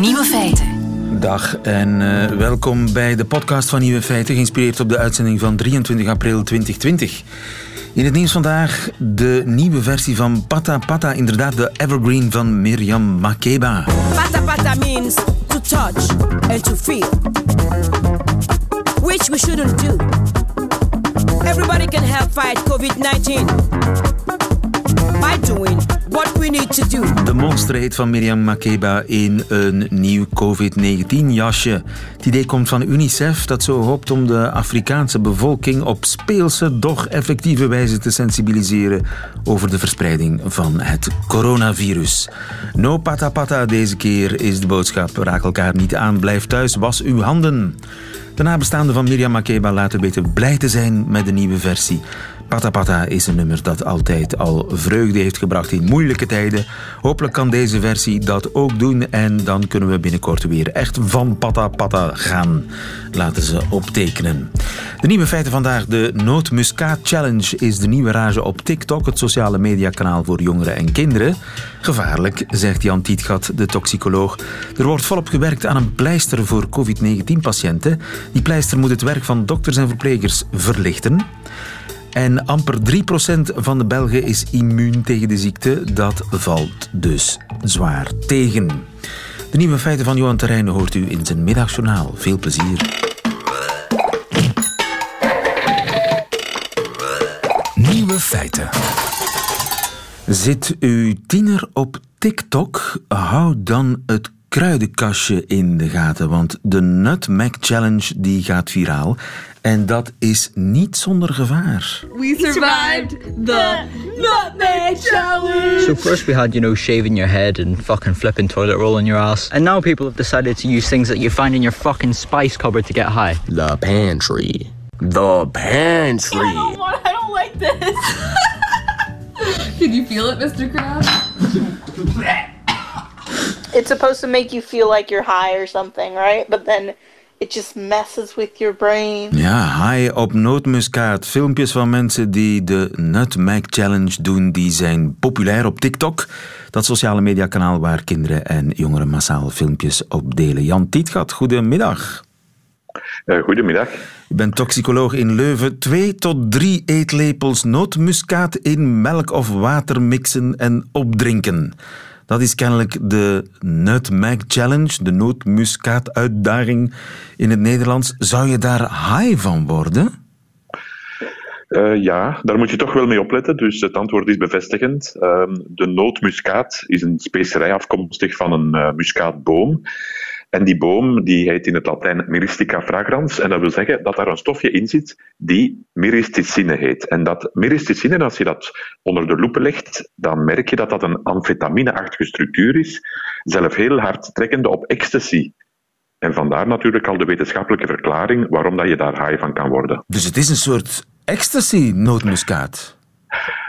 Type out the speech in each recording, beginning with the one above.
Nieuwe feiten. Dag en uh, welkom bij de podcast van Nieuwe Feiten, geïnspireerd op de uitzending van 23 april 2020. In het nieuws vandaag de nieuwe versie van Pata Pata, inderdaad de evergreen van Miriam Makeba. Pata Pata means to touch and to feel, which we shouldn't do. Everybody can help fight COVID-19 by doing what we. De monsterheid van Miriam Makeba in een nieuw COVID-19-jasje. Het idee komt van UNICEF dat zo hoopt om de Afrikaanse bevolking op speelse, doch effectieve wijze te sensibiliseren over de verspreiding van het coronavirus. No pata pata deze keer is de boodschap. Raak elkaar niet aan, blijf thuis, was uw handen. De nabestaanden van Miriam Makeba laten weten blij te zijn met de nieuwe versie. Pata Pata is een nummer dat altijd al vreugde heeft gebracht in moeilijke tijden. Hopelijk kan deze versie dat ook doen en dan kunnen we binnenkort weer echt van Pata Pata gaan. Laten ze optekenen. De nieuwe feiten vandaag. De Nootmuskaat Challenge is de nieuwe rage op TikTok, het sociale mediakanaal voor jongeren en kinderen. Gevaarlijk, zegt Jan Tietgat, de toxicoloog. Er wordt volop gewerkt aan een pleister voor COVID-19-patiënten. Die pleister moet het werk van dokters en verplegers verlichten. En amper 3% van de Belgen is immuun tegen de ziekte. Dat valt dus zwaar tegen. De nieuwe feiten van Johan Terrein hoort u in zijn middagjournaal. Veel plezier. Nieuwe feiten. Zit uw tiener op TikTok? Hou dan het kruidenkastje in de gaten, want de Nutmeg Challenge die gaat viraal. En dat is niet zonder gevaar. We survived the Nutmeg Challenge! So first we had, you know, shaving your head and fucking flipping toilet roll in your ass. And now people have decided to use things that you find in your fucking spice cupboard to get high. The pantry. The pantry. I don't, want, I don't like this. Can you feel it, Mr. Krabs? it's supposed to make you feel like you're high or something, right? But then it just messes with your brain. Ja, high op nootmuskaat. Filmpjes van mensen die de Nutmeg Challenge doen, die zijn populair op TikTok. Dat sociale mediakanaal waar kinderen en jongeren massaal filmpjes op delen. Jan Tietgat, goedemiddag. Uh, goedemiddag. U bent toxicoloog in Leuven. Twee tot drie eetlepels nootmuskaat in melk of water mixen en opdrinken. Dat is kennelijk de Nutmeg Challenge, de nootmuskaat-uitdaging in het Nederlands. Zou je daar high van worden? Uh, ja, daar moet je toch wel mee opletten. Dus het antwoord is bevestigend. Uh, de nootmuskaat is een specerij afkomstig van een uh, muskaatboom. En die boom die heet in het Latijn Myristica fragrans. En dat wil zeggen dat daar een stofje in zit die myristicine heet. En dat myristicine, als je dat onder de loep legt, dan merk je dat dat een amfetamine-achtige structuur is. Zelf heel hard trekkende op ecstasy. En vandaar natuurlijk al de wetenschappelijke verklaring waarom dat je daar high van kan worden. Dus het is een soort ecstasy-nootmuskaat?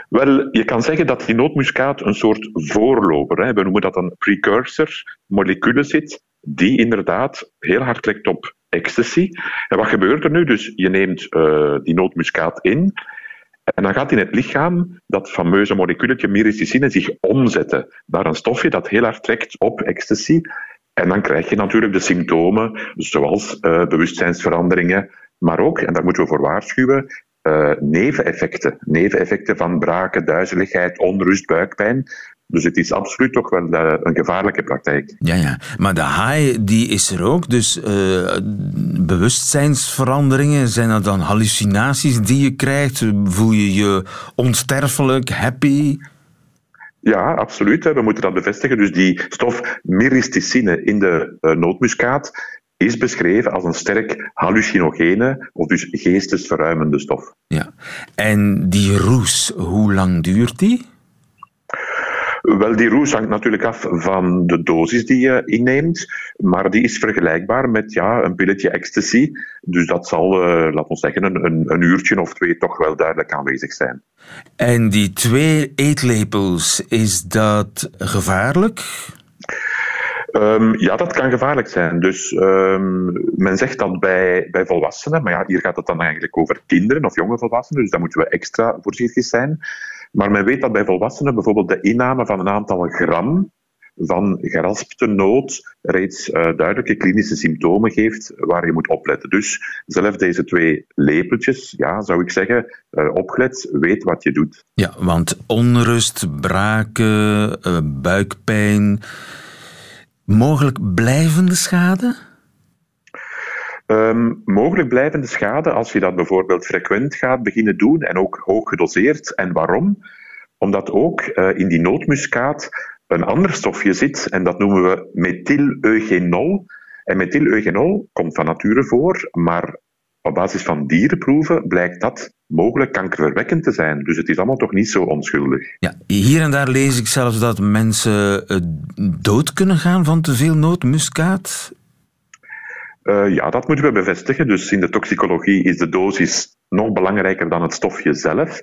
Wel, je kan zeggen dat die nootmuskaat een soort voorloper, hè, we noemen dat een precursor, moleculen zit, die inderdaad heel hard trekt op ecstasy. En wat gebeurt er nu? Dus je neemt uh, die nootmuskaat in en dan gaat in het lichaam dat fameuze moleculetje myristicine zich omzetten naar een stofje dat heel hard trekt op ecstasy. En dan krijg je natuurlijk de symptomen zoals uh, bewustzijnsveranderingen, maar ook, en daar moeten we voor waarschuwen, uh, neveneffecten. Neveneffecten van braken, duizeligheid, onrust, buikpijn. Dus het is absoluut toch wel uh, een gevaarlijke praktijk. Ja, ja. Maar de high die is er ook. Dus uh, bewustzijnsveranderingen, zijn dat dan hallucinaties die je krijgt? Voel je je onsterfelijk, happy? Ja, absoluut. We moeten dat bevestigen. Dus die stof myristicine in de uh, nootmuskaat is beschreven als een sterk hallucinogene, of dus geestesverruimende stof. Ja. En die roes, hoe lang duurt die? Wel, die roes hangt natuurlijk af van de dosis die je inneemt, maar die is vergelijkbaar met ja, een pilletje ecstasy. Dus dat zal, uh, laten we zeggen, een, een, uurtje of twee toch wel duidelijk aanwezig zijn. En die twee eetlepels, is dat gevaarlijk? Um, ja, dat kan gevaarlijk zijn. Dus um, men zegt dat bij, bij volwassenen, maar ja, hier gaat het dan eigenlijk over kinderen of jonge volwassenen, dus daar moeten we extra voorzichtig zijn. Maar men weet dat bij volwassenen bijvoorbeeld de inname van een aantal gram van geraspte nood reeds uh, duidelijke klinische symptomen geeft waar je moet opletten. Dus zelf deze twee lepeltjes, ja, zou ik zeggen, uh, opgelet, weet wat je doet. Ja, want onrust, braken, uh, buikpijn, mogelijk blijvende schade? Um, mogelijk blijvende schade als je dat bijvoorbeeld frequent gaat beginnen doen en ook hoog gedoseerd. En waarom? Omdat ook uh, in die nootmuskaat een ander stofje zit en dat noemen we methyleugenol. En methyleugenol komt van nature voor, maar op basis van dierenproeven blijkt dat mogelijk kankerverwekkend te zijn. Dus het is allemaal toch niet zo onschuldig. Ja, hier en daar lees ik zelfs dat mensen uh, dood kunnen gaan van te veel nootmuskaat. Uh, ja, dat moeten we bevestigen. Dus in de toxicologie is de dosis nog belangrijker dan het stofje zelf.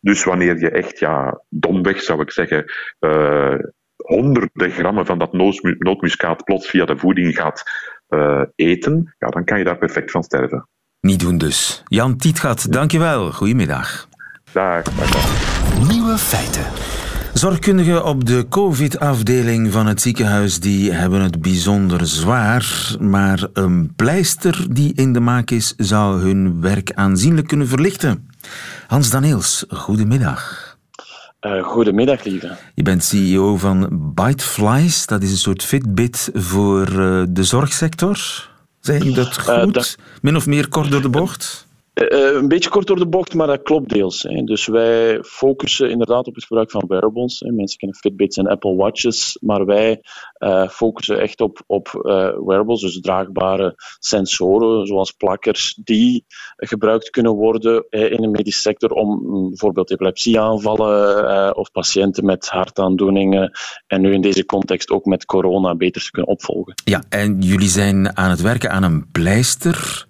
Dus wanneer je echt, ja, domweg zou ik zeggen, uh, honderden grammen van dat nootmuskaat plots via de voeding gaat uh, eten, ja, dan kan je daar perfect van sterven. Niet doen dus. Jan Tietgat, dankjewel. Goedemiddag. Dag, dag, dag. Nieuwe feiten. Zorgkundigen op de COVID-afdeling van het ziekenhuis die hebben het bijzonder zwaar, maar een pleister die in de maak is zou hun werk aanzienlijk kunnen verlichten. Hans Daniels, goedemiddag. Uh, goedemiddag, lieve. Je bent CEO van Biteflies. Dat is een soort Fitbit voor uh, de zorgsector. Zeg ik dat goed? Uh, dat... Min of meer kort door de bocht? Uh, een beetje kort door de bocht, maar dat klopt deels. Hè. Dus wij focussen inderdaad op het gebruik van wearables. Hè. Mensen kennen Fitbits en Apple Watches, maar wij uh, focussen echt op, op uh, wearables, dus draagbare sensoren, zoals plakkers, die gebruikt kunnen worden in de medische sector om mm, bijvoorbeeld epilepsieaanvallen of patiënten met hartaandoeningen en nu in deze context ook met corona beter te kunnen opvolgen. Ja, en jullie zijn aan het werken aan een pleister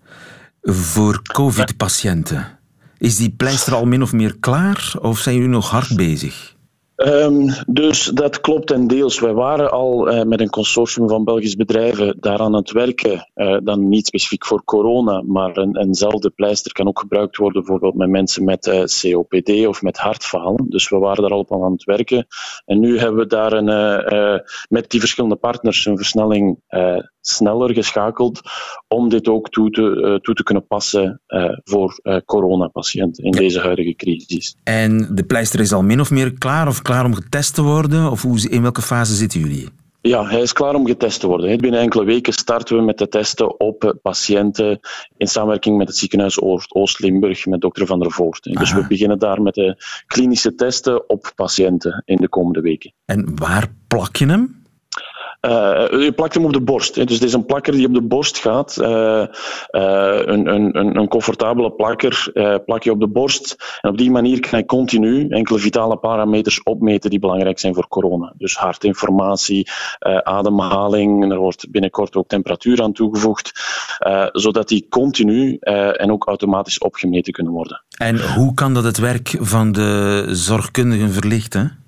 voor COVID-patiënten. Is die pleister al min of meer klaar of zijn jullie nog hard bezig? Um, dus dat klopt en deels. Wij waren al uh, met een consortium van Belgische bedrijven daaraan aan het werken. Uh, dan niet specifiek voor corona, maar een, eenzelfde pleister kan ook gebruikt worden bijvoorbeeld met mensen met uh, COPD of met hartfalen. Dus we waren daar al op aan het werken. En nu hebben we daar een, met die verschillende partners een versnelling sneller geschakeld om dit ook toe te, toe te kunnen passen voor coronapatiënten in ja. deze huidige crisis. En de pleister is al min of meer klaar of klaar om getest te worden? Of hoe, in welke fase zitten jullie? Ja, hij is klaar om getest te worden. Binnen enkele weken starten we met de testen op patiënten in samenwerking met het ziekenhuis Oost-Limburg, met dokter Van der Voort. Dus we beginnen daar met de klinische testen op patiënten in de komende weken. En waar plak je hem? Uh, je plakt hem op de borst. Hè. Dus het is een plakker die op de borst gaat. Uh, uh, een, een, een comfortabele plakker plak je op de borst. En op die manier kan je continu enkele vitale parameters opmeten die belangrijk zijn voor corona. Dus hartinformatie, ademhaling. Er wordt binnenkort ook temperatuur aan toegevoegd. zodat die continu en ook automatisch opgemeten kunnen worden. En hoe kan dat het werk van de zorgkundigen verlichten?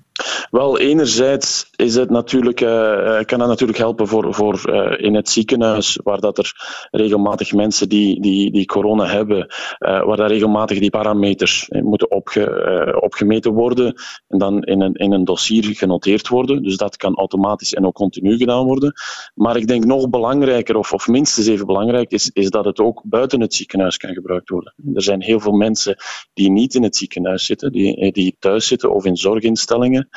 Wel, enerzijds is het natuurlijk, uh, kan dat natuurlijk helpen voor, voor uh, in het ziekenhuis, waar dat er regelmatig mensen die, die, die corona hebben, waar daar regelmatig die parameters moeten opge, opgemeten worden en dan in een, in een dossier genoteerd worden. Dus dat kan automatisch en ook continu gedaan worden. Maar ik denk nog belangrijker, of, of minstens even belangrijk, is, is dat het ook buiten het ziekenhuis kan gebruikt worden. Er zijn heel veel mensen die niet in het ziekenhuis zitten, die, die thuis zitten of in zorginstellingen.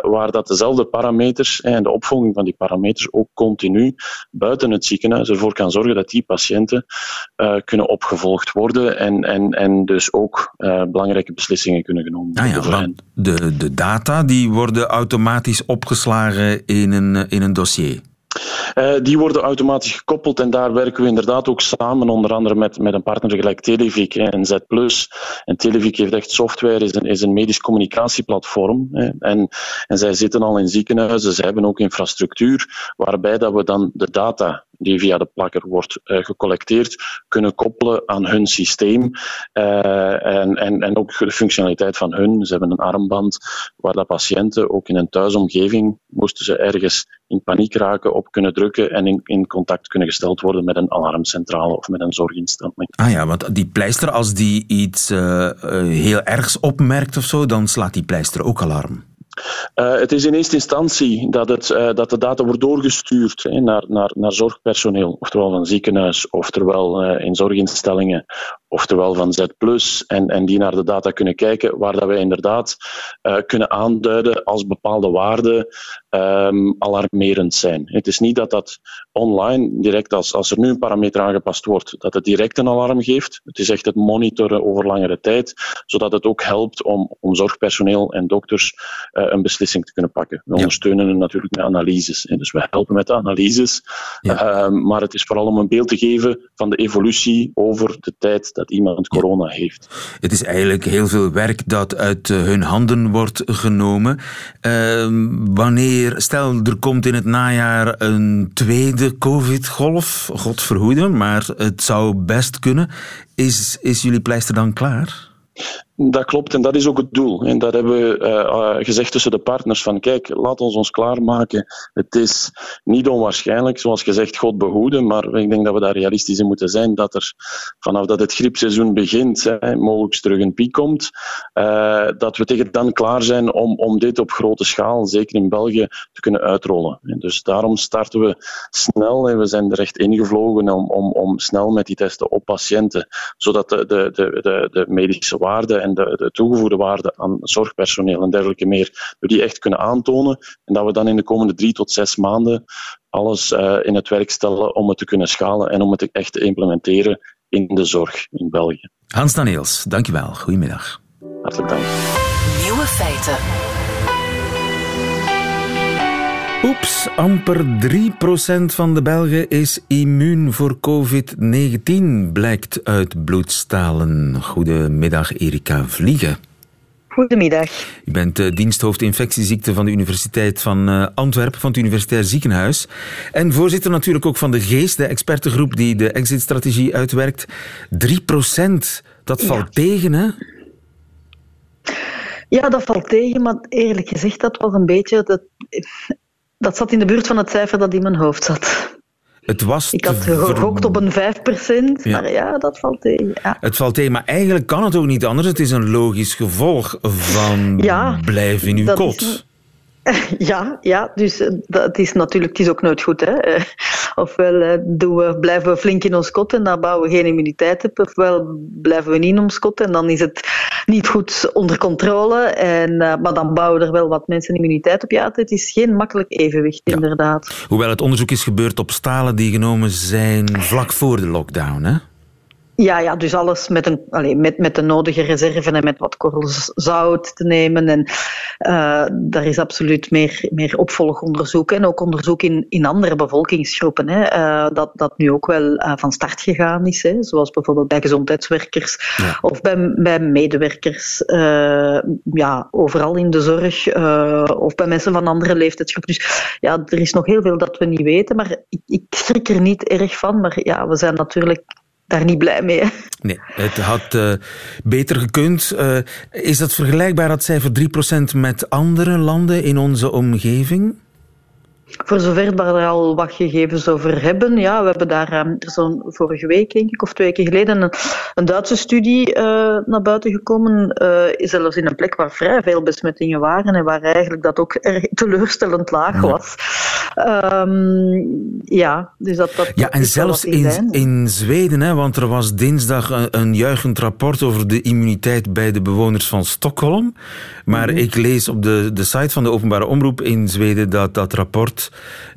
Waar dat dezelfde parameters en de opvolging van die parameters ook continu buiten het ziekenhuis ervoor kan zorgen dat die patiënten uh, kunnen opgevolgd worden en, en, en dus ook uh, belangrijke beslissingen kunnen genomen worden. Ah ja, want de, de data die worden automatisch opgeslagen in een, in een dossier. Uh, die worden automatisch gekoppeld en daar werken we inderdaad ook samen, onder andere met, met een partner gelijk Televic hè, en Z+. En Televic heeft echt software, is een, is een medisch communicatieplatform. Hè, en, en zij zitten al in ziekenhuizen, ze hebben ook infrastructuur, waarbij dat we dan de data die via de plakker wordt uh, gecollecteerd, kunnen koppelen aan hun systeem. Uh, en, en, en ook de functionaliteit van hun. Ze hebben een armband waar de patiënten ook in een thuisomgeving, moesten ze ergens in paniek raken, op kunnen drukken en in, in contact kunnen gesteld worden met een alarmcentrale of met een zorginstelling. Ah ja, want die pleister, als die iets uh, heel ergs opmerkt of zo, dan slaat die pleister ook alarm. Uh, het is in eerste instantie dat, het, uh, dat de data wordt doorgestuurd hè, naar, naar, naar zorgpersoneel, oftewel van ziekenhuis, oftewel uh, in zorginstellingen, oftewel van Z+, en, en die naar de data kunnen kijken, waar dat wij inderdaad kunnen aanduiden als bepaalde waarden um, alarmerend zijn. Het is niet dat dat online, direct als, als er nu een parameter aangepast wordt, dat het direct een alarm geeft. Het is echt het monitoren over langere tijd, zodat het ook helpt om, om zorgpersoneel en dokters uh, een beslissing te kunnen pakken. We ja. ondersteunen hen natuurlijk met analyses. Hè. Dus we helpen met de analyses. Ja. Uh, maar het is vooral om een beeld te geven van de evolutie over de tijd dat iemand corona heeft. Het is eigenlijk heel veel werk dat uit uh, hun handen wordt genomen. wanneer, stel er komt in het najaar een tweede COVID-golf, God verhoede, maar het zou best kunnen. Is, is jullie pleister dan klaar? Dat klopt en dat is ook het doel. En dat hebben we uh, gezegd tussen de partners van kijk, laat ons ons klaarmaken. Het is niet onwaarschijnlijk, zoals gezegd, God behoeden, maar ik denk dat we daar realistisch in moeten zijn dat er vanaf dat het griepseizoen begint, mogelijk terug een piek komt, uh, dat we tegen dan klaar zijn om, om dit op grote schaal, zeker in België, te kunnen uitrollen. En dus daarom starten we snel en we zijn er echt ingevlogen om, om, om snel met die testen op patiënten, zodat de, de, de, de medische waarde en de, de toegevoegde waarde aan zorgpersoneel en dergelijke meer, we die echt kunnen aantonen en dat we dan in de komende drie tot zes maanden alles uh, in het werk stellen om het te kunnen schalen en om het echt te implementeren in de zorg in België. Hans Daniels, dankjewel. Goedemiddag. Hartelijk dank. Nieuwe feiten. Oeps, amper 3% van de Belgen is immuun voor COVID-19, blijkt uit bloedstalen. Goedemiddag, Erika Vliegen. Goedemiddag. U bent uh, diensthoofd infectieziekten van de Universiteit van uh, Antwerpen, van het Universitair Ziekenhuis. En voorzitter natuurlijk ook van de GEES, de expertengroep die de exit-strategie uitwerkt. 3%, dat valt ja. tegen, hè? Ja, dat valt tegen, maar eerlijk gezegd, dat was een beetje... Dat, dat zat in de buurt van het cijfer dat in mijn hoofd zat. Het was ik had gegokt op een 5%, ja. maar ja, dat valt tegen. Ja. Het valt tegen, maar eigenlijk kan het ook niet anders. Het is een logisch gevolg van ja, blijf in uw kot. Ja, ja, dus dat is natuurlijk het is ook nooit goed. Hè. Ofwel doen we, blijven we flink in ons kot en dan bouwen we geen immuniteit op, ofwel blijven we niet in ons kot en dan is het niet goed onder controle. En, maar dan bouwen er wel wat mensen immuniteit op. Ja, het is geen makkelijk evenwicht, ja. inderdaad. Hoewel het onderzoek is gebeurd op stalen die genomen zijn vlak voor de lockdown, hè? Ja, ja, dus alles met, een, allez, met, met de nodige reserve en met wat korrels zout te nemen. En uh, daar is absoluut meer, meer opvolgonderzoek en ook onderzoek in, in andere bevolkingsgroepen. Hè, uh, dat, dat nu ook wel uh, van start gegaan is. Hè, zoals bijvoorbeeld bij gezondheidswerkers ja. of bij, bij medewerkers. ja, overal in de zorg of bij mensen van andere leeftijdsgroepen. Dus ja, er is nog heel veel dat we niet weten. Maar ik, ik schrik er niet erg van. Maar ja, we zijn natuurlijk daar niet blij mee. Nee, het had uh, beter gekund. Uh, is dat vergelijkbaar, dat cijfer 3% met andere landen in onze omgeving? Voor zover we er al wat gegevens over hebben, ja, we hebben daar zo'n vorige week, denk ik, of twee weken geleden, een, een Duitse studie uh, naar buiten gekomen, uh, zelfs in een plek waar vrij veel besmettingen waren en waar eigenlijk dat ook erg teleurstellend laag was. Ja, um, ja dus dat, dat Ja, en zelfs in, in Zweden, hè, want er was dinsdag een, een juichend rapport over de immuniteit bij de bewoners van Stockholm. Maar mm -hmm. ik lees op de, de site van de openbare omroep in Zweden dat dat rapport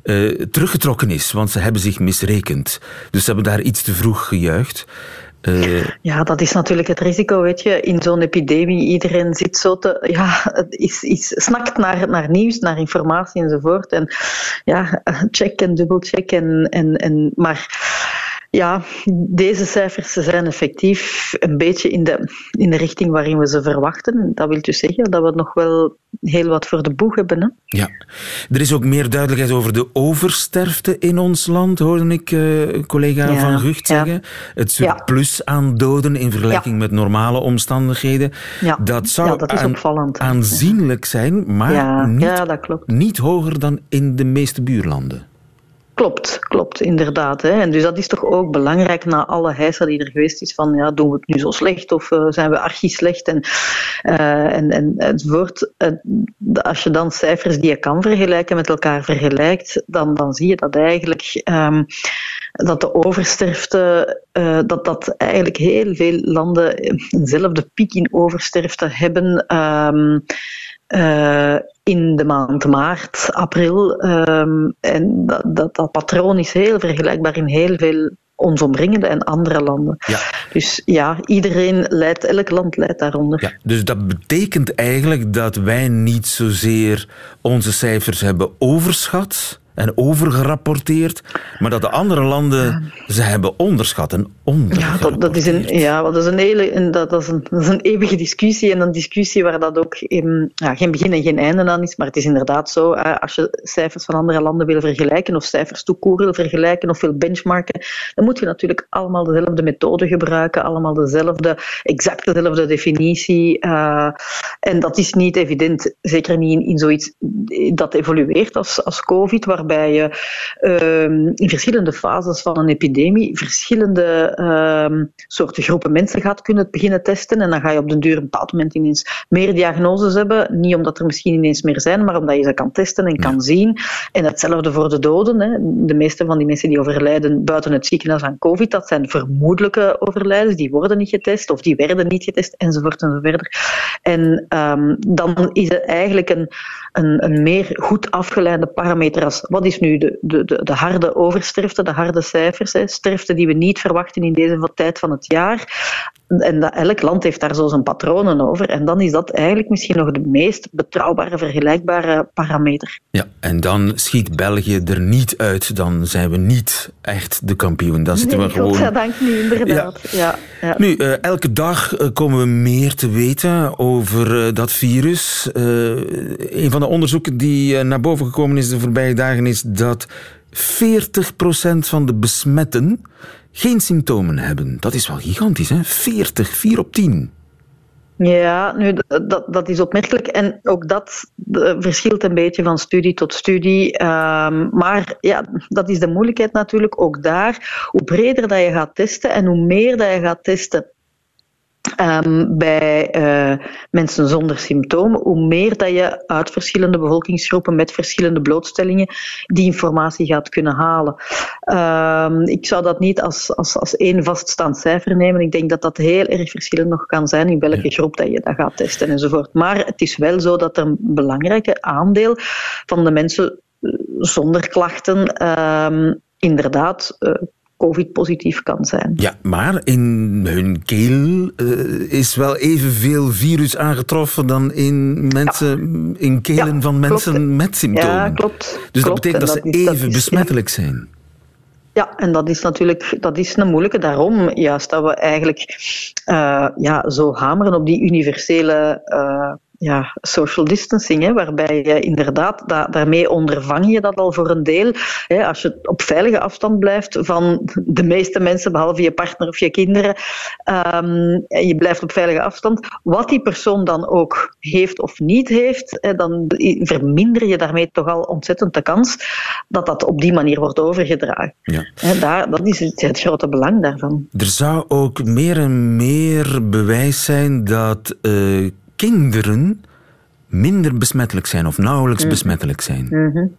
uh, teruggetrokken is, want ze hebben zich misrekend. Dus ze hebben daar iets te vroeg gejuicht. Uh, ja, dat is natuurlijk het risico, weet je. In zo'n epidemie, iedereen zit zo te... Ja, is, is, snakt naar, naar nieuws, naar informatie enzovoort. En ja, check en dubbelcheck en... en, en maar ja, deze cijfers zijn effectief een beetje in de, in de richting waarin we ze verwachten. Dat wil dus zeggen dat we nog wel heel wat voor de boeg hebben. Hè? Ja, er is ook meer duidelijkheid over de oversterfte in ons land, hoorde ik uh, collega ja, Van Gucht zeggen. Ja. Het surplus ja. aan doden in vergelijking met normale omstandigheden. Dat zou dat is aan, opvallend. aanzienlijk zijn, maar niet, dat klopt. niet hoger dan in de meeste buurlanden. Klopt, klopt, inderdaad. Hè. En dus dat is toch ook belangrijk na alle heisa die er geweest is van ja, doen we het nu zo slecht of uh, zijn we archi slecht en, uh, en, en enzovoort. Uh, als je dan cijfers die je kan vergelijken met elkaar vergelijkt, dan, dan zie je dat eigenlijk um, dat de oversterfte, dat, dat eigenlijk heel veel landen eenzelfde piek in oversterfte hebben. Um, in de maand maart, april. Um, en dat, dat, dat, patroon is heel vergelijkbaar in heel veel ons omringende en andere landen. Ja. Dus ja, iedereen leidt, elk land leidt daaronder. Ja, dus dat betekent eigenlijk dat wij niet zozeer onze cijfers hebben overschat en overgerapporteerd, maar dat de andere landen ze hebben onderschat en ja, dat, dat, is een, ja, dat is een hele dat, dat, is een, dat is een eeuwige discussie en een discussie waar dat ook in, ja, geen begin en geen einde aan is, maar het is inderdaad zo, als je cijfers van andere landen wil vergelijken of cijfers toekoer wil vergelijken of wil benchmarken, dan moet je natuurlijk allemaal dezelfde methode gebruiken, allemaal dezelfde, exact dezelfde definitie uh, en dat is niet evident, zeker niet in, in zoiets dat evolueert als, als COVID, waar waarbij je uh, in verschillende fases van een epidemie verschillende uh, soorten groepen mensen gaat kunnen beginnen testen. En dan ga je op den duur een bepaald moment ineens meer diagnoses hebben. Niet omdat er misschien ineens meer zijn, maar omdat je ze kan testen en kan zien. En hetzelfde voor de doden. Hè. De meeste van die mensen die overlijden buiten het ziekenhuis aan COVID, dat zijn vermoedelijke overlijdens. Die worden niet getest of die werden niet getest, enzovoort enzovoort. En um, dan is het eigenlijk een, een, een meer goed afgeleide parameter als wat is nu de, de, de, de harde oversterfte, de harde cijfers, hè, sterfte die we niet verwachten in deze tijd van het jaar. En dat, elk land heeft daar zo zijn patronen over. En dan is dat eigenlijk misschien nog de meest betrouwbare, vergelijkbare parameter. Ja, en dan schiet België er niet uit. Dan zijn we niet echt de kampioen. Dan zitten nee, we gewoon... Godzijdank niet, inderdaad. Ja. Ja, ja. Nu, uh, elke dag uh, komen we meer te weten over uh, dat virus. een van de onderzoeken die naar boven gekomen is de voorbije dagen is dat 40% van de besmetten geen symptomen hebben. Dat is wel gigantisch, hè? 40, 4 op 10. Ja, nu, dat, dat is opmerkelijk. En ook dat verschilt een beetje van studie tot studie. Um, maar ja, dat is de moeilijkheid natuurlijk. Ook daar, hoe breder dat je gaat testen en hoe meer dat je gaat testen Um, bij uh, mensen zonder symptomen, hoe meer dat je uit verschillende bevolkingsgroepen met verschillende blootstellingen die informatie gaat kunnen halen. Um, ik zou dat niet als, als, als één vaststaand cijfer nemen. Ik denk dat dat heel erg verschillend nog kan zijn in welke groep dat je dat gaat testen enzovoort. Maar het is wel zo dat er een belangrijke aandeel van de mensen zonder klachten um, inderdaad uh, COVID-positief kan zijn. Ja, maar in hun keel uh, is wel evenveel virus aangetroffen dan in, mensen, ja. in kelen ja, van mensen klopt. met symptomen. Ja, klopt. Dus klopt. dat betekent dat, dat, ze is, even dat is, besmettelijk zijn. Ja, en dat is natuurlijk dat is een moeilijke. Daarom juist dat we eigenlijk uh, ja, zo hameren op die universele uh, ja, social distancing, hè, waarbij je inderdaad, da daarmee ondervang je dat al voor een deel. Hè, als je op veilige afstand blijft van de meeste mensen, behalve je partner of je kinderen, um, en je blijft op veilige afstand, wat die persoon dan ook heeft of niet heeft, hè, dan verminder je daarmee toch al ontzettend de kans dat dat op die manier wordt overgedragen. Ja. Hè, daar, dat is het, het grote belang daarvan. Er zou ook meer en meer bewijs zijn dat uh, kinderen minder besmettelijk zijn of nauwelijks mm. besmettelijk zijn. Mm -hmm.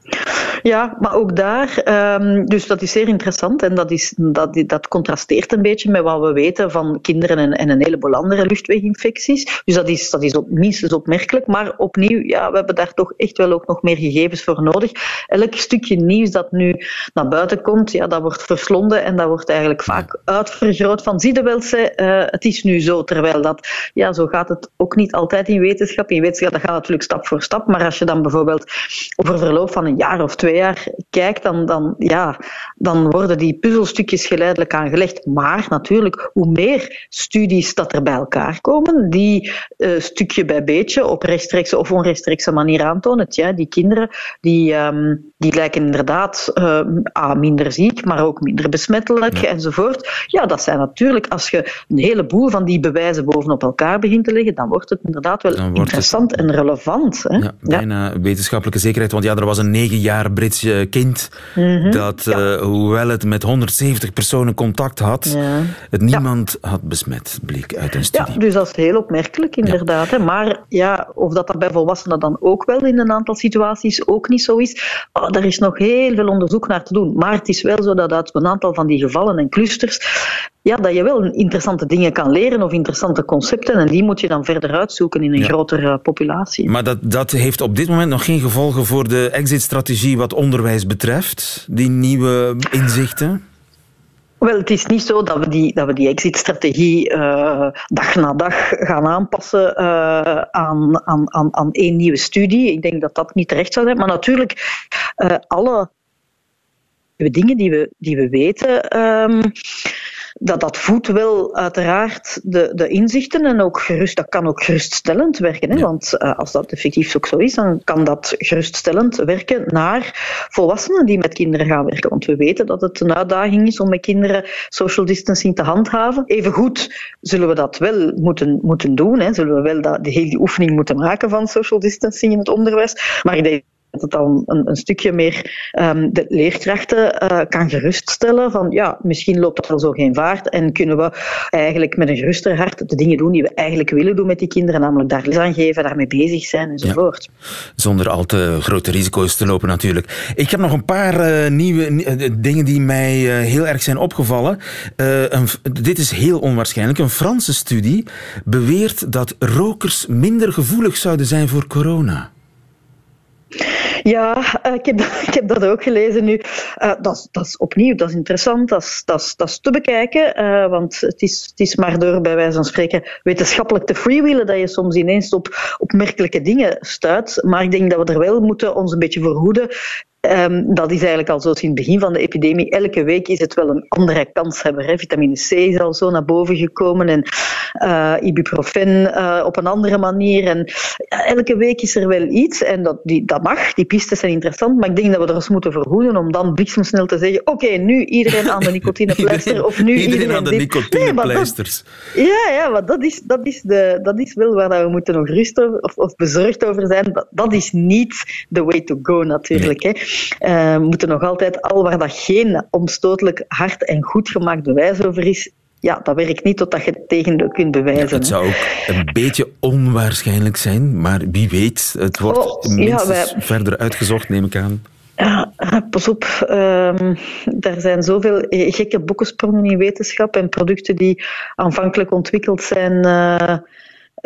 Ja, maar ook daar, um, dus dat is zeer interessant en dat, is, dat, dat contrasteert een beetje met wat we weten van kinderen en, en een heleboel andere luchtweginfecties. Dus dat is, dat is op, minstens opmerkelijk, maar opnieuw, ja, we hebben daar toch echt wel ook nog meer gegevens voor nodig. Elk stukje nieuws dat nu naar buiten komt, ja, dat wordt verslonden en dat wordt eigenlijk vaak uitvergroot van, zie je wel, ze, uh, het is nu zo, terwijl dat, ja, zo gaat het ook niet altijd in wetenschap. In wetenschap, dat gaat natuurlijk stap voor stap, maar als je dan bijvoorbeeld over verloop van een jaar of twee jaar kijkt, dan, dan, ja, dan worden die puzzelstukjes geleidelijk aangelegd. Maar natuurlijk, hoe meer studies dat er bij elkaar komen, die uh, stukje bij beetje op rechtstreekse of onrechtstreekse manier aantonen. Ja, die kinderen die, um, die lijken inderdaad uh, A, minder ziek, maar ook minder besmettelijk ja. enzovoort. Ja, dat zijn natuurlijk, als je een heleboel van die bewijzen bovenop elkaar begint te leggen, dan wordt het inderdaad wel interessant het... en relevant relevant. Hè? Ja, bijna wetenschappelijke zekerheid. Want ja, er was een negen jaar Brits eh, kind Mhm. dat, eh, hoewel het met 170 personen contact had, het niemand had besmet, bleek uit een studie. Ja, dus dat is heel opmerkelijk, inderdaad. Hè. Maar ja, of dat, dat bij volwassenen dan ook wel in een aantal situaties ook niet zo is, oh, daar is nog heel veel onderzoek naar te doen. Maar het is wel zo dat uit een aantal van die gevallen en clusters, ja, dat je wel interessante dingen kan leren of interessante concepten en die moet je dan verder uitzoeken in een Ja. grotere populatie. Maar dat, dat heeft op dit moment nog geen gevolgen voor de exit-strategie wat onderwijs betreft, die nieuwe inzichten. Wel, het is niet zo dat we die, dat we die exit-strategie eh, dag na dag gaan aanpassen eh, aan, aan, aan, aan één nieuwe studie. Ik denk dat dat niet terecht zou zijn. Maar natuurlijk, eh, alle dingen die we, die we weten, ehm, dat dat voedt wel uiteraard de, de inzichten en ook gerust, dat kan ook geruststellend werken. Hè? Want eh, als dat effectief ook zo is, dan kan dat geruststellend werken naar volwassenen die met kinderen gaan werken. Want we weten dat het een uitdaging is om met kinderen social distancing te handhaven. Evengoed zullen we dat wel moeten, moeten doen. Hè? Zullen we wel dat, de hele oefening moeten maken van social distancing in het onderwijs. Maar ik denk dat het dan een, een stukje meer ehm, de leerkrachten eh, kan geruststellen van ja, misschien loopt dat wel zo geen vaart en kunnen we eigenlijk met een geruster hart de dingen doen die we eigenlijk willen doen met die kinderen, namelijk daar les aan geven, daarmee bezig zijn enzovoort. Zonder al te grote risico's te lopen natuurlijk. Ik heb nog een paar eh, nieuwe ni- eh, dingen die mij heel erg zijn opgevallen. Een, dit is heel onwaarschijnlijk. Een Franse studie beweert dat rokers minder gevoelig zouden zijn voor corona. Ja, eh, ik heb, dat- ik heb dat ook gelezen nu. Eh, dat, is- dat is opnieuw, dat is interessant, dat is, dat is, dat is te bekijken, eh, want het is, het is maar door, bij wijze van spreken, wetenschappelijk te freewheelen dat je soms ineens op opmerkelijke dingen stuit. Maar ik denk dat we er wel moeten ons een beetje voor hoeden. Ehm, dat is eigenlijk al zo sinds het begin van de epidemie. Elke week is het wel een andere kanshebber. Hè. Vitamine C is al zo naar boven gekomen en eh, ibuprofen eh, op een andere manier. En elke week is er wel iets en dat, die, dat mag. Die pistes zijn interessant, maar ik denk dat we er ons moeten verhoeden om dan bliksemsnel te zeggen oké, nu iedereen aan de nicotinepleister of nu Iedereen aan de dit. Nee, nicotinepleisters. ja, ja, maar dat is, dat is, de, dat is wel waar dat we moeten nog rust over, of, of bezorgd over zijn. Dat, dat is niet the way to go natuurlijk. Hè. We moeten nog altijd, al waar dat geen omstotelijk hard en goed gemaakt bewijs over is, ja, dat werkt niet totdat je het tegendeel kunt bewijzen. Het zou ook een beetje onwaarschijnlijk zijn, maar wie weet. Het wordt Oh, ja, minstens wij- verder uitgezocht, neem ik aan. Ja, eh, pas op. ehm, er zijn zoveel eh, gekke boekensprongen in wetenschap en producten die aanvankelijk ontwikkeld zijn. eh,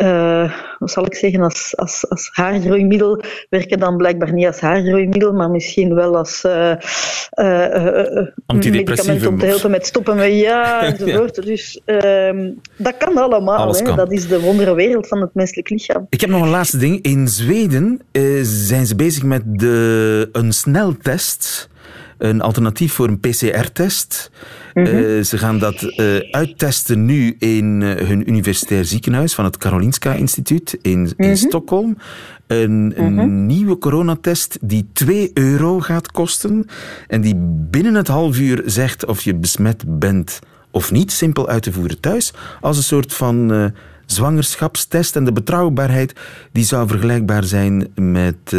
eh, wat zal ik zeggen, als, als, als haargroeimiddel, werken dan blijkbaar niet als haargroeimiddel, maar misschien wel als eh, medicament om te helpen met stoppen met ja, enzovoort. Dus ehm, dat kan allemaal. Hè. kan. Dat is de wondere wereld van het menselijk lichaam. Ik heb nog een laatste ding. In Zweden zijn ze bezig met de, een sneltest. Een alternatief voor een PCR-test. Mhm. Eh, ze gaan dat eh, uittesten nu in eh, hun universitair ziekenhuis van het Karolinska Instituut in, in Mhm. Stockholm. Een, een Mhm. nieuwe coronatest die 2 euro gaat kosten. En die binnen het half uur zegt of je besmet bent of niet. Simpel uit te voeren thuis. Als een soort van zwangerschapstest. En de betrouwbaarheid die zou vergelijkbaar zijn met eh,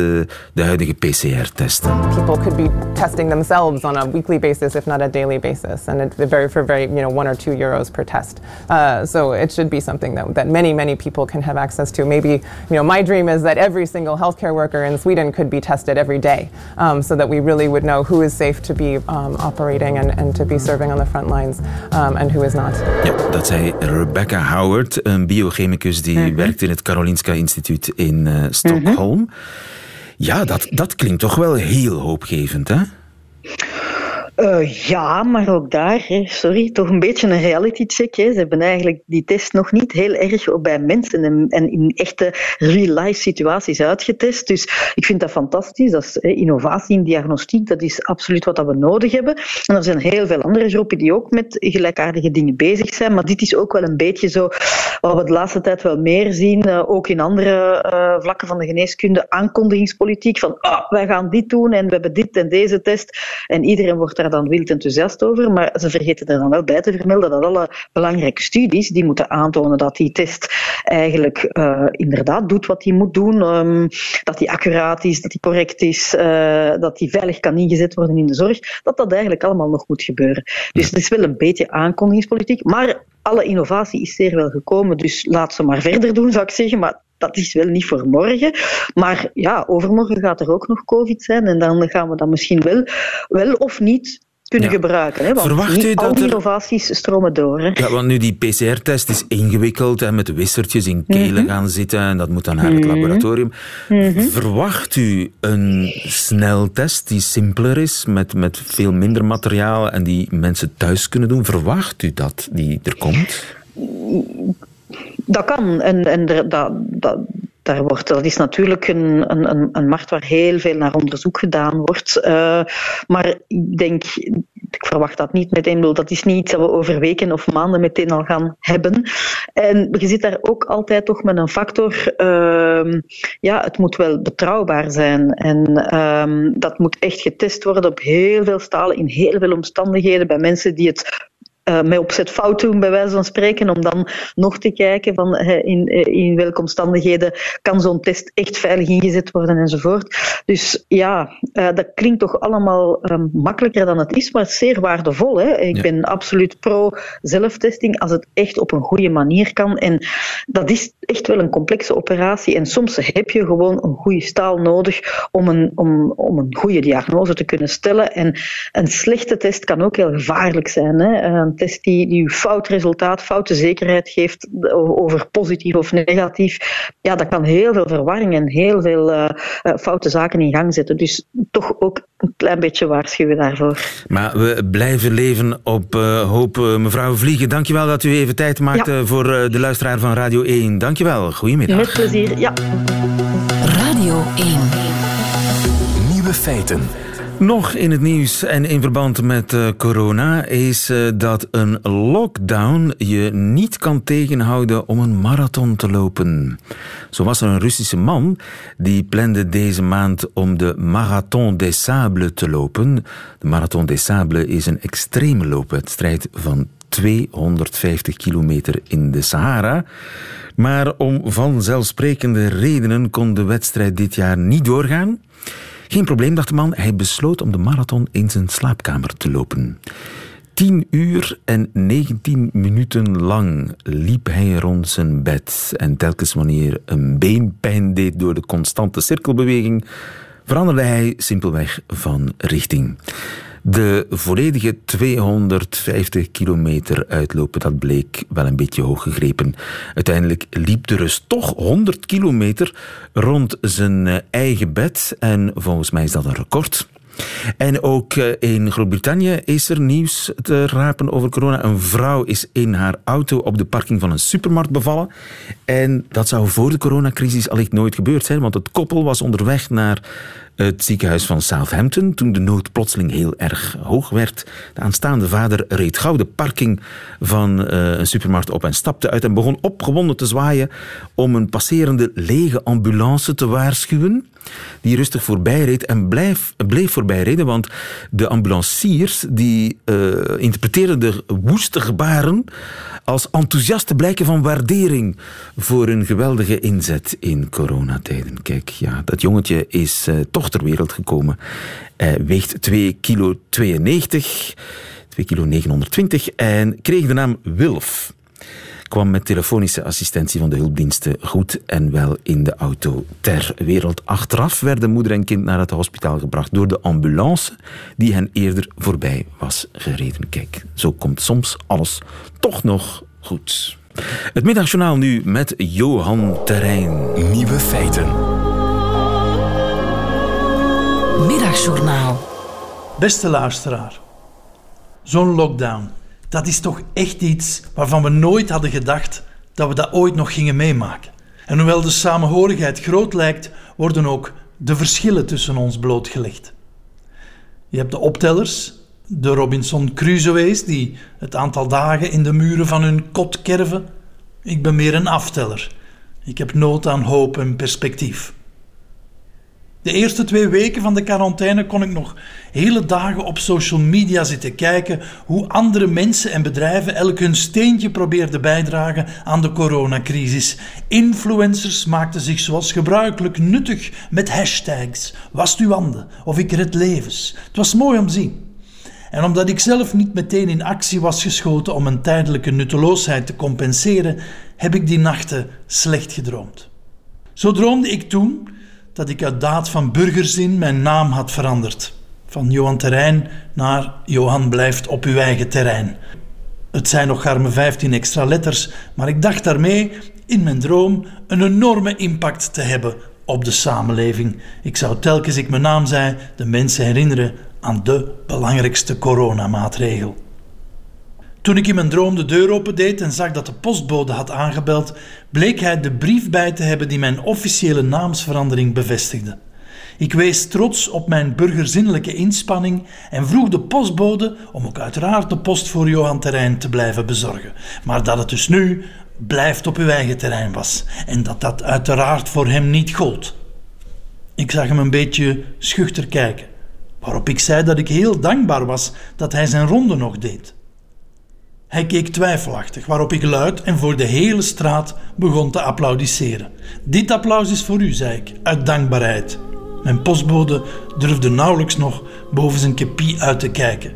de huidige PCR-testen. people could be testing themselves on a weekly basis, if not a daily basis, and it's very for very you know one or two euros per test. Uh, so it should be something that, that many many people can have access to. Maybe you know my dream is that every single healthcare worker in Sweden could be tested every day, um, so that we really would know who is safe to be um, operating and, and to be serving on the front lines um, and who is not. Ja, dat zei Rebecca Howard, een biochemicus die werkt in het Karolinska Instituut in eh, Stockholm. Ja, dat, dat klinkt toch wel heel hoopgevend, hè? Eh, ja, maar ook daar, hè, sorry, toch een beetje een reality check. Hè. Ze hebben eigenlijk die test nog niet heel erg bij mensen en, en in echte real-life situaties uitgetest. Dus ik vind dat fantastisch. Dat is hè, innovatie in diagnostiek, dat is absoluut wat dat we nodig hebben. En er zijn heel veel andere groepen die ook met gelijkaardige dingen bezig zijn. Maar dit is ook wel een beetje zo wat we de laatste tijd wel meer zien, eh, ook in andere eh, vlakken van de geneeskunde, aankondigingspolitiek van ah, wij gaan dit doen en we hebben dit en deze test. En iedereen wordt daar dan wild enthousiast over, maar ze vergeten er dan wel bij te vermelden dat alle belangrijke studies die moeten aantonen dat die test eigenlijk uh, inderdaad doet wat hij moet doen, um, dat die accuraat is, dat die correct is, uh, dat die veilig kan ingezet worden in de zorg, dat dat eigenlijk allemaal nog moet gebeuren. Dus het is wel een beetje aankondigingspolitiek, maar alle innovatie is zeer wel gekomen, dus laat ze maar verder doen, zou ik zeggen. Maar dat is wel niet voor morgen. Maar ja, overmorgen gaat er ook nog COVID zijn. En dan gaan we dat misschien wel, wel of niet kunnen gebruiken. Hè? Want Verwacht u dat al die er- innovaties stromen door. Hè? Ja, want nu die PCR-test is ingewikkeld en met wissertjes in kelen Mhm. gaan zitten en dat moet dan naar het Mhm. laboratorium. Mhm. Verwacht u een sneltest die simpeler is, met, met veel minder materiaal en die mensen thuis kunnen doen? Verwacht u dat die er komt? Dat kan. En, en dat, daar wordt, dat is natuurlijk een, een, een, markt waar heel veel naar onderzoek gedaan wordt. Eh, maar ik denk, ik verwacht dat niet meteen. Dat is niet iets dat we over weken of maanden meteen al gaan hebben. En je zit daar ook altijd toch met een factor. ehm, ja, het moet wel betrouwbaar zijn. En ehm, dat moet echt getest worden op heel veel stalen, in heel veel omstandigheden, bij mensen die het eh, met opzet fout doen, bij wijze van spreken, om dan nog te kijken van in, eh, in welke omstandigheden kan zo'n test echt veilig ingezet worden enzovoort. Dus ja, eh, dat klinkt toch allemaal ehm, makkelijker dan het is, maar zeer waardevol. Hè? Ik Ja. ben absoluut pro zelftesting als het echt op een goede manier kan. En dat is echt wel een complexe operatie. En soms heb je gewoon een goede staal nodig om een, om, om een goede diagnose te kunnen stellen. En een slechte test kan ook heel gevaarlijk zijn. Hè? Een test die, die u fout resultaat, foute zekerheid geeft over positief of negatief. Ja, dat kan heel veel verwarring en heel veel eh, eh, foute zaken in gang zetten. Dus toch ook een klein beetje waarschuwen daarvoor. Maar we blijven leven op eh, hoop. mevrouw Vliegen, dankjewel dat u even tijd maakte Ja. voor eh, de luisteraar van Radio 1. Dankjewel, goedemiddag. Met plezier, ja. Radio 1. Nieuwe feiten. Nog in het nieuws en in verband met eh, corona is eh, dat een lockdown je niet kan tegenhouden om een marathon te lopen. Zo was er een Russische man die plande deze maand om de Marathon des Sables te lopen. De Marathon des Sables is een extreme loopwedstrijd van 250 kilometer in de Sahara. Maar om vanzelfsprekende redenen kon de wedstrijd dit jaar niet doorgaan. Geen probleem, dacht de man. Hij besloot om de marathon in zijn slaapkamer te lopen. 10 uur en 19 minuten lang liep hij rond zijn bed. En telkens wanneer een been pijn deed door de constante cirkelbeweging, veranderde hij simpelweg van richting. De volledige 250 kilometer uitlopen, dat bleek wel een beetje hoog gegrepen. Uiteindelijk liep de Rus toch 100 kilometer rond zijn eh, eigen bed. En volgens mij is dat een record. En ook eh, in Groot-Brittannië is er nieuws te rapen over corona. Een vrouw is in haar auto op de parking van een supermarkt bevallen. En dat zou voor de coronacrisis allicht nooit gebeurd zijn, want het koppel was onderweg naar het ziekenhuis van Southampton toen de nood plotseling heel erg hoog werd. De aanstaande vader reed gauw de parking van eh, een supermarkt op en stapte uit en begon opgewonden te zwaaien om een passerende lege ambulance te waarschuwen die rustig voorbij reed en blijf, bleef voorbij rijden, want de ambulanciers die eh, interpreteerden de woeste gebaren als enthousiaste blijken van waardering voor hun geweldige inzet in coronatijden. Kijk, ja, dat jongetje is eh, toch ter wereld gekomen. Hij weegt 2 kilo 92, 2 kilo 920 en kreeg de naam Wilf kwam met telefonische assistentie van de hulpdiensten goed en wel in de auto ter wereld. Achteraf werden moeder en kind naar het hospitaal gebracht door de ambulance die hen eerder voorbij was gereden. Kijk, zo komt soms alles toch nog goed. Het middagjournaal nu met Johan Terrein. Nieuwe feiten. Middagjournaal. Beste luisteraar, zo'n lockdown, dat is toch echt iets waarvan we nooit hadden gedacht dat we dat ooit nog gingen meemaken. En hoewel de samenhorigheid groot lijkt, worden ook de verschillen tussen ons blootgelegd. Je hebt de optellers, de Robinson Crusoe's die het aantal dagen in de muren van hun kot kerven. Ik ben meer een afteller. Ik heb nood aan hoop en perspectief. De eerste twee weken van de quarantaine kon ik nog hele dagen op social media zitten kijken hoe andere mensen en bedrijven elk hun steentje probeerden bijdragen aan de coronacrisis. Influencers maakten zich zoals gebruikelijk nuttig met hashtags was uw handen of ik red levens. Het was mooi om te zien. En omdat ik zelf niet meteen in actie was geschoten om een tijdelijke nutteloosheid te compenseren, heb ik die nachten slecht gedroomd. Zo droomde ik toen dat ik uit daad van burgerzin mijn naam had veranderd. Van Johan Terrein naar Johan blijft op uw eigen terrein. Het zijn nog garme 15 extra letters, maar ik dacht daarmee in mijn droom een enorme impact te hebben op de samenleving. Ik zou telkens ik mijn naam zei de mensen herinneren aan de belangrijkste coronamaatregel. Toen ik in mijn droom de deur opendeed en zag dat de postbode had aangebeld, bleek hij de brief bij te hebben die mijn officiële naamsverandering bevestigde. Ik wees trots op mijn burgerzinnelijke inspanning en vroeg de postbode om ook uiteraard de post voor Johan Terrein te blijven bezorgen. Maar dat het dus nu blijft op uw eigen terrein was en dat dat uiteraard voor hem niet gold. Ik zag hem een beetje schuchter kijken, waarop ik zei dat ik heel dankbaar was dat hij zijn ronde nog deed. Hij keek twijfelachtig, waarop ik luid en voor de hele straat begon te applaudisseren. Dit applaus is voor u, zei ik, uit dankbaarheid. Mijn postbode durfde nauwelijks nog boven zijn kepie uit te kijken.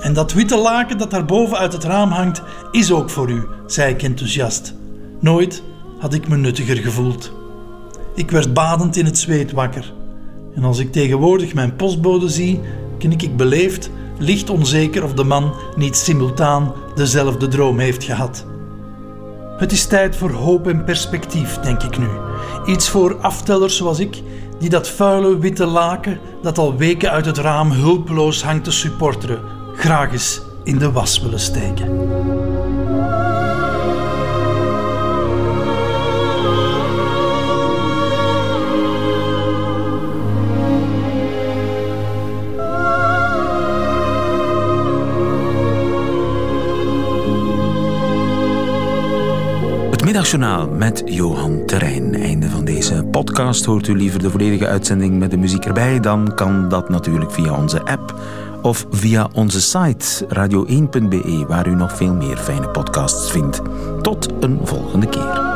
En dat witte laken dat daarboven uit het raam hangt, is ook voor u, zei ik enthousiast. Nooit had ik me nuttiger gevoeld. Ik werd badend in het zweet wakker. En als ik tegenwoordig mijn postbode zie, knik ik beleefd licht onzeker of de man niet simultaan dezelfde droom heeft gehad. Het is tijd voor hoop en perspectief, denk ik nu. Iets voor aftellers zoals ik, die dat vuile witte laken dat al weken uit het raam hulpeloos hangt te supporteren, graag eens in de was willen steken. Middagjournaal met Johan Terrein. Einde van deze podcast. Hoort u liever de volledige uitzending met de muziek erbij? Dan kan dat natuurlijk via onze app of via onze site radio1.be, waar u nog veel meer fijne podcasts vindt. Tot een volgende keer.